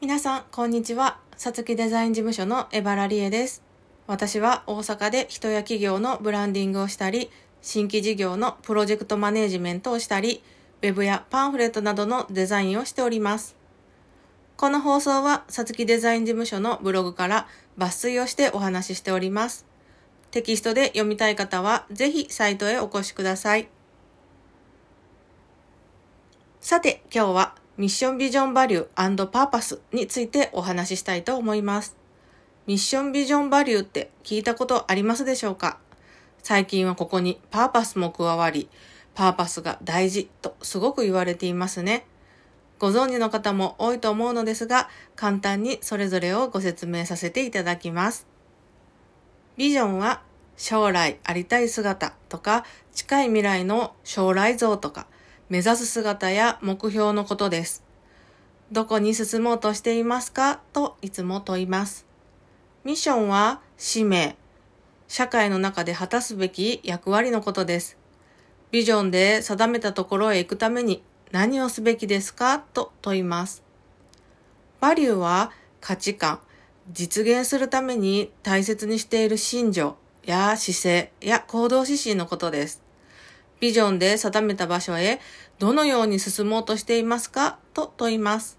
皆さん、こんにちは。さつきデザイン事務所のエバラリエです。私は大阪で人や企業のブランディングをしたり、新規事業のプロジェクトマネージメントをしたり、ウェブやパンフレットなどのデザインをしております。この放送は、さつきデザイン事務所のブログから抜粋をしてお話ししております。テキストで読みたい方は、ぜひサイトへお越しください。さて、今日はミッションビジョンバリューパーパスについてお話ししたいと思います。ミッションビジョンバリューって聞いたことありますでしょうか？最近はここにパーパスも加わり、パーパスが大事とすごく言われていますね。ご存知の方も多いと思うのですが、簡単にそれぞれをご説明させていただきます。ビジョンは将来ありたい姿とか近い未来の将来像とか目指す姿や目標のことです。どこに進もうとしていますか？といつも問います。ミッションは使命、社会の中で果たすべき役割のことです。ビジョンで定めたところへ行くために何をすべきですか？と問います。バリューは価値観、実現するために大切にしている信条や姿勢や行動指針のことです。ビジョンで定めた場所へどのように進もうとしていますか？と問います。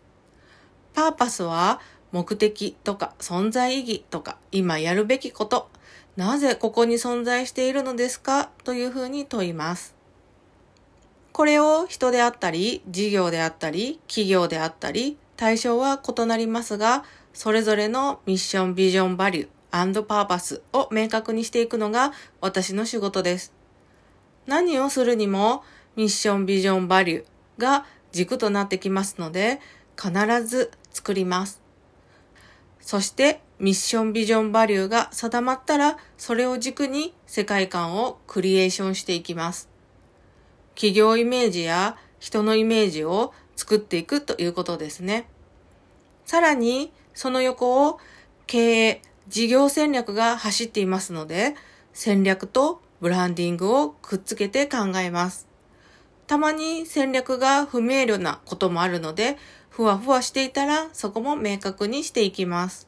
パーパスは目的とか存在意義とか今やるべきこと、なぜここに存在しているのですか？というふうに問います。これを人であったり、事業であったり、企業であったり、対象は異なりますが、それぞれのミッション、ビジョン、バリューパーパスを明確にしていくのが私の仕事です。何をするにもミッション、ビジョン、バリューが軸となってきますので、必ず作ります。そして、ミッション、ビジョン、バリューが定まったら、それを軸に世界観をクリエーションしていきます。企業イメージや人のイメージを作っていくということですね。さらに、その横を経営、事業戦略が走っていますので、戦略とブランディングをくっつけて考えます。たまに戦略が不明瞭なこともあるので、ふわふわしていたらそこも明確にしていきます。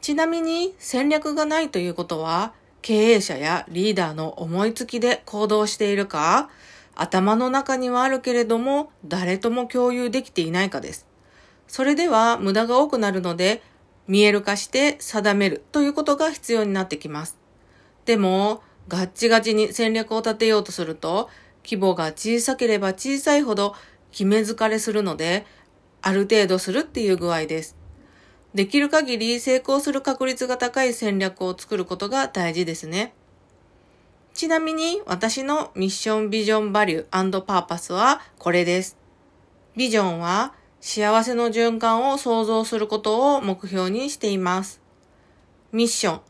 ちなみに戦略がないということは、経営者やリーダーの思いつきで行動しているか、頭の中にはあるけれども誰とも共有できていないかです。それでは無駄が多くなるので、見える化して定めるということが必要になってきます。でも、ガッチガチに戦略を立てようとすると、規模が小さければ小さいほど決め疲れするので、ある程度するっていう具合です。できる限り成功する確率が高い戦略を作ることが大事ですね。ちなみに私のミッションビジョンバリューパーパスはこれです。ビジョンは幸せの循環を創造することを目標にしています。ミッション。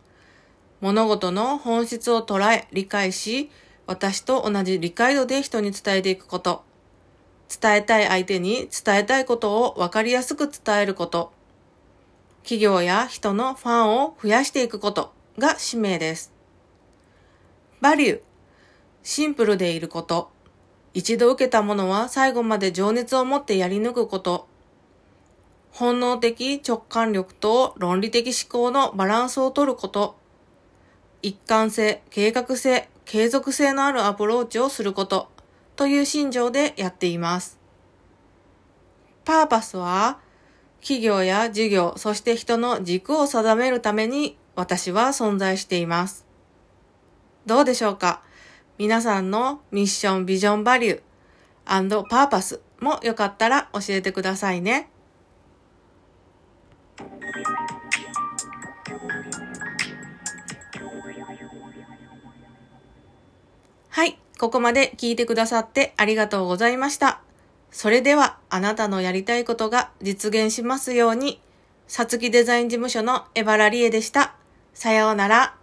物事の本質を捉え、理解し、私と同じ理解度で人に伝えていくこと。伝えたい相手に伝えたいことを分かりやすく伝えること。企業や人のファンを増やしていくことが使命です。バリュー。シンプルでいること。一度受けたものは最後まで情熱を持ってやり抜くこと。本能的直感力と論理的思考のバランスを取ること。一貫性、計画性、継続性のあるアプローチをすること。という心情でやっています。パーパスは、企業や事業、そして人の軸を定めるために私は存在しています。どうでしょうか？皆さんのミッション、ビジョン、バリューパーパスもよかったら教えてくださいね。はい、ここまで聞いてくださってありがとうございました。それではあなたのやりたいことが実現しますように、さつきデザイン事務所のエバラリエでした。さようなら。